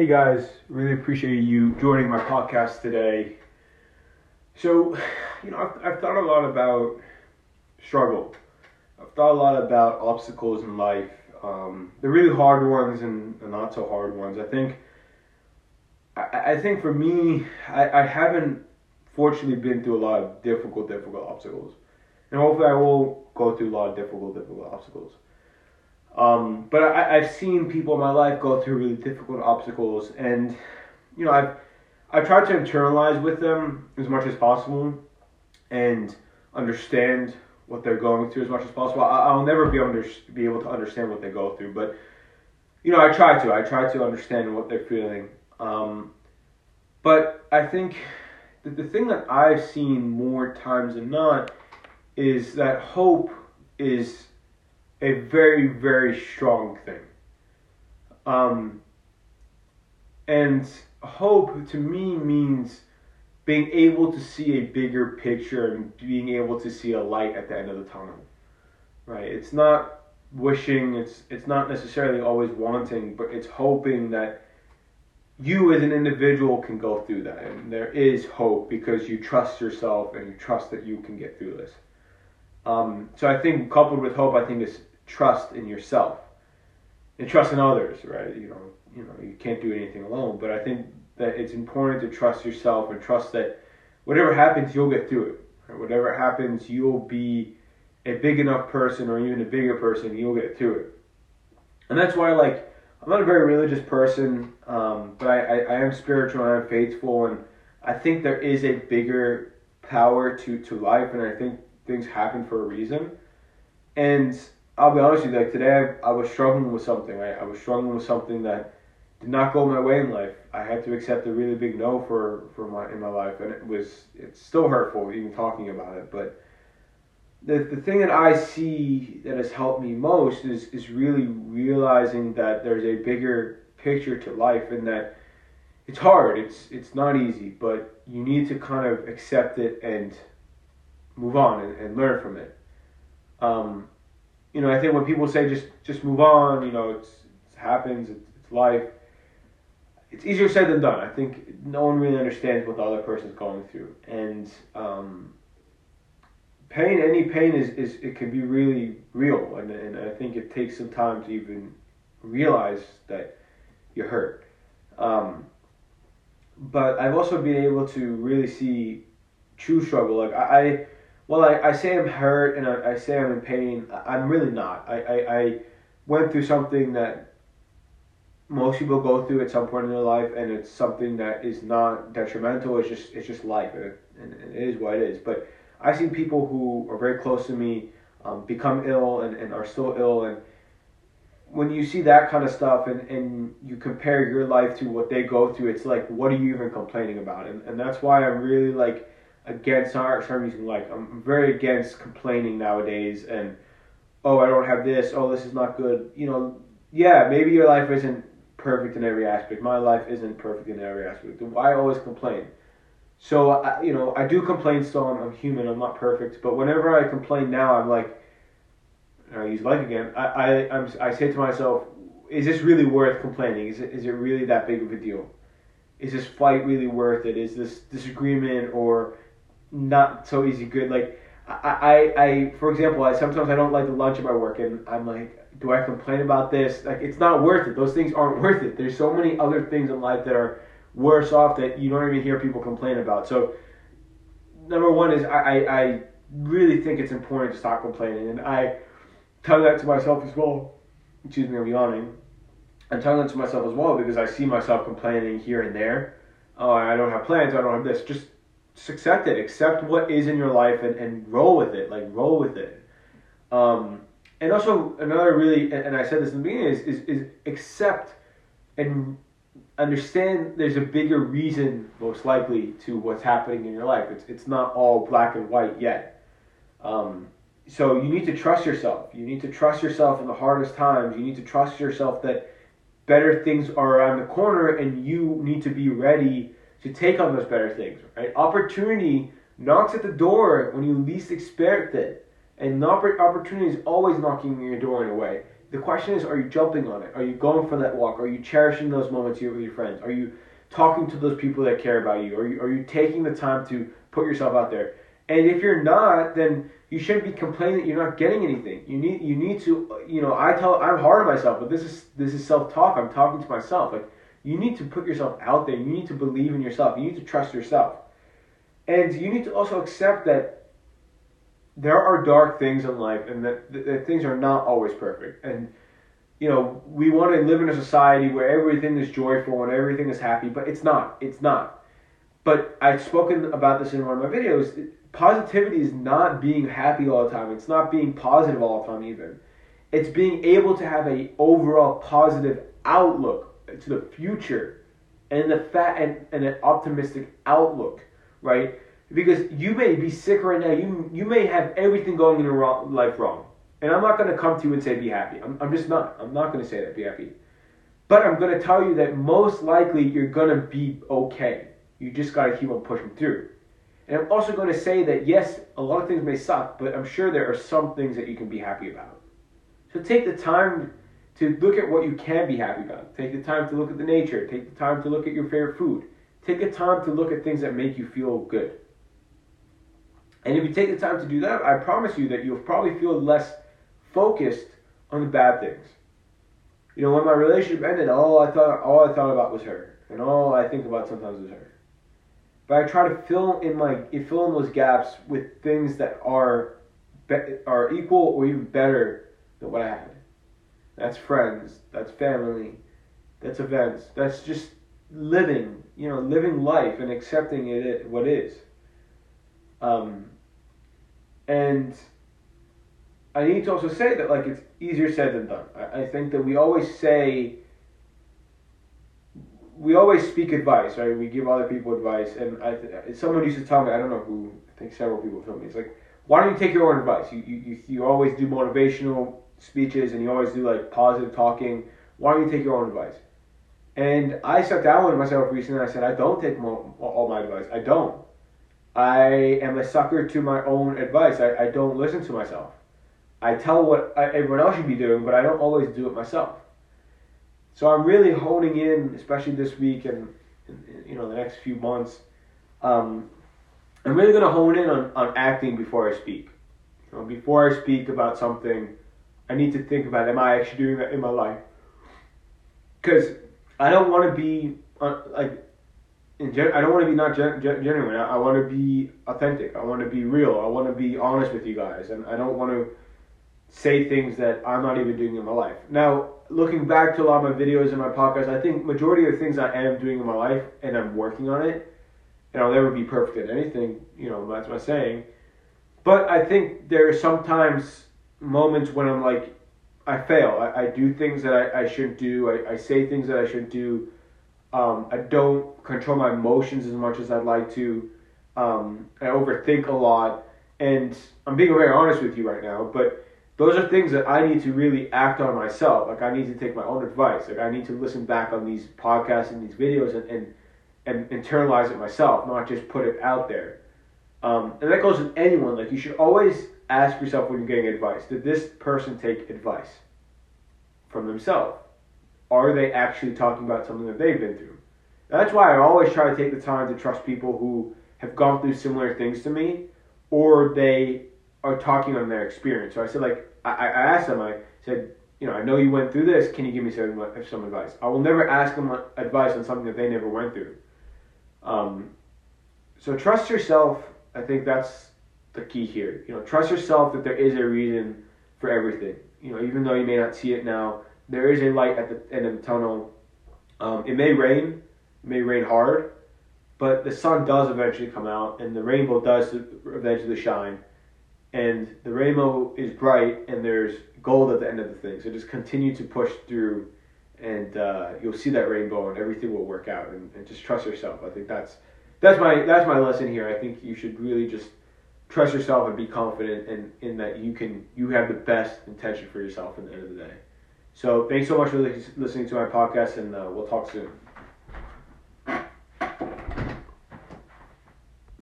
Hey guys, really appreciate you joining my podcast today. So, you know, I've, I've thought a lot about struggle. I've thought a lot about obstacles in life, um, the really hard ones and the not so hard ones. I think, I, I think for me, I, I haven't fortunately been through a lot of difficult, difficult obstacles, and hopefully I will go through a lot of difficult, difficult obstacles. Um, but I, I've seen people in my life go through really difficult obstacles, and you know, I've I've tried to internalize with them as much as possible, and understand what they're going through as much as possible. I, will never be under be able to understand what they go through, but you know, I try to. I try to understand what they're feeling. Um, but I think that the thing that I've seen more times than not is that hope is a very, very strong thing. Um, and hope to me means being able to see a bigger picture and being able to see a light at the end of the tunnel. Right? It's not wishing, it's it's not necessarily always wanting, but it's hoping that you as an individual can go through that and there is hope because you trust yourself and you trust that you can get through this. Um, so I think coupled with hope, I think is trust in yourself and trust in others, right? You know, you know, you can't do anything alone, but I think that it's important to trust yourself and trust that whatever happens, you'll get through it. Right? Whatever happens, you'll be a big enough person or even a bigger person, you'll get through it. And that's why, like, I'm not a very religious person, um, but I, I, I am spiritual and I'm faithful, and I think there is a bigger power to, to life, and I think things happen for a reason. And I'll be honest with you, like today I, I was struggling with something, right? I was struggling with something that did not go my way in life. I had to accept a really big no for, for my in my life and it was it's still hurtful even talking about it. But the the thing that I see that has helped me most is is really realizing that there's a bigger picture to life and that it's hard, it's it's not easy, but you need to kind of accept it and move on and, and learn from it. Um, you know, I think when people say just just move on, you know, it's it happens, it's, life. It's easier said than done. I think no one really understands what the other person's going through, and um, pain, any pain is, is it can be really real, and and I think it takes some time to even realize that you're hurt. Um, but I've also been able to really see true struggle. Like I, I well, I, I say I'm hurt and I, I say I'm in pain. I'm really not. I, I, I went through something that most people go through at some point in their life, and it's something that is not detrimental. It's just it's just life, and it, and it is what it is. But I've seen people who are very close to me um, become ill and, and are still ill, and when you see that kind of stuff and, and you compare your life to what they go through, it's like, what are you even complaining about? And, and that's why I'm really like against start using like. I'm very against complaining nowadays and oh I don't have this. Oh this is not good. You know yeah maybe your life isn't perfect in every aspect. My life isn't perfect in every aspect. Why always complain. So I, you know I do complain still. I'm, I'm human. I'm not perfect. But whenever I complain now I'm like I use like again I I I'm, I say to myself is this really worth complaining? Is it is it really that big of a deal? Is this fight really worth it? Is this disagreement or not so easy good. Like I, I, I for example, I sometimes I don't like the lunch at my work, and I'm like, do I complain about this? Like it's not worth it. Those things aren't worth it. There's so many other things in life that are worse off that you don't even hear people complain about. So number one is I, I, I really think it's important to stop complaining, and I tell that to myself as well. Excuse me, I'm yawning. I'm telling that to myself as well because I see myself complaining here and there. Oh, I don't have plans. I don't have this. Just just accept it. Accept what is in your life and, and roll with it. Like roll with it. Um, and also another really, and I said this in the beginning, is, is, is accept and understand there's a bigger reason, most likely, to what's happening in your life. It's, it's not all black and white yet. Um, so you need to trust yourself. You need to trust yourself in the hardest times. You need to trust yourself that better things are around the corner and you need to be ready to take on those better things, right? Opportunity knocks at the door when you least expect it. And opportunity is always knocking your door in a way. the question is, are you jumping on it? Are you going for that walk? Are you cherishing those moments with your friends? Are you talking to those people that care about you? Are you, are you taking the time to put yourself out there? And if you're not, then you shouldn't be complaining that you're not getting anything. You need you need to you know I tell I'm hard on myself, but this is this is self talk. I'm talking to myself. Like you need to put yourself out there. You need to believe in yourself. You need to trust yourself, and you need to also accept that there are dark things in life, and that, that, things are not always perfect. And you know we want to live in a society where everything is joyful and everything is happy, but it's not. It's not. But I've spoken about this in one of my videos positivity is not being happy all the time. It's not being positive all the time even. It's being able to have a overall positive outlook to the future and the fat and, and an optimistic outlook, right? Because you may be sick right now. You you may have everything going in your wrong, life wrong. And I'm not going to come to you and say be happy. I'm, I'm just not. I'm not going to say that be happy. But I'm going to tell you that most likely you're going to be okay. You just got to keep on pushing through. And I'm also going to say that yes, a lot of things may suck, but I'm sure there are some things that you can be happy about. So take the time to look at what you can be happy about. Take the time to look at the nature. Take the time to look at your favorite food. Take the time to look at things that make you feel good. And if you take the time to do that, I promise you that you'll probably feel less focused on the bad things. You know, when my relationship ended, all I thought all I thought about was her. And all I think about sometimes is her. But I try to fill in my fill in those gaps with things that are are equal or even better than what I had. That's friends. That's family. That's events. That's just living. You know, living life and accepting it what is. Um, and I need to also say that like it's easier said than done. I, I think that we always say we always speak advice, right? We give other people advice, and I, someone used to tell me, I don't know who, I think several people told me, it's like, why don't you take your own advice? You, you, you always do motivational speeches, and you always do like positive talking. Why don't you take your own advice? And I sat down with myself recently, and I said, I don't take all my advice. I don't. I am a sucker to my own advice. I, I don't listen to myself. I tell what I, everyone else should be doing, but I don't always do it myself. So I'm really honing in, especially this week and, and you know the next few months. Um, I'm really going to hone in on, on acting before I speak. You know, before I speak about something, I need to think about: Am I actually doing that in my life? Because I don't want to be uh, like. Gen- I don't want to be not gen- gen- genuine. I, I want to be authentic. I want to be real. I want to be honest with you guys, and I don't want to say things that I'm not even doing in my life. Now, looking back to a lot of my videos and my podcasts, I think majority of the things I am doing in my life, and I'm working on it, and I'll never be perfect at anything, you know, that's my saying. But I think there are sometimes moments when I'm like, I fail. I, I do things that I, I shouldn't do. I, I say things that I shouldn't do. Um, I don't control my emotions as much as I'd like to. Um, I overthink a lot. And I'm being very honest with you right now, but those are things that I need to really act on myself. Like I need to take my own advice. Like I need to listen back on these podcasts and these videos and and, and internalize it myself, not just put it out there. Um, and that goes with anyone. Like you should always ask yourself when you're getting advice: Did this person take advice from themselves? Are they actually talking about something that they've been through? that's why I always try to take the time to trust people who have gone through similar things to me, or they are talking on their experience. So I said, like, I, I asked them, I said, you know, I know you went through this. Can you give me some, some advice? I will never ask them advice on something that they never went through. Um, so trust yourself. I think that's the key here. You know, trust yourself that there is a reason for everything. You know, even though you may not see it now, there is a light at the end of the tunnel. Um, it may rain, it may rain hard, but the sun does eventually come out, and the rainbow does eventually shine and the rainbow is bright and there's gold at the end of the thing. So just continue to push through and uh, you'll see that rainbow and everything will work out and, and, just trust yourself. I think that's that's my that's my lesson here. I think you should really just trust yourself and be confident in, in that you can you have the best intention for yourself at the end of the day. So thanks so much for listening to my podcast and uh, we'll talk soon.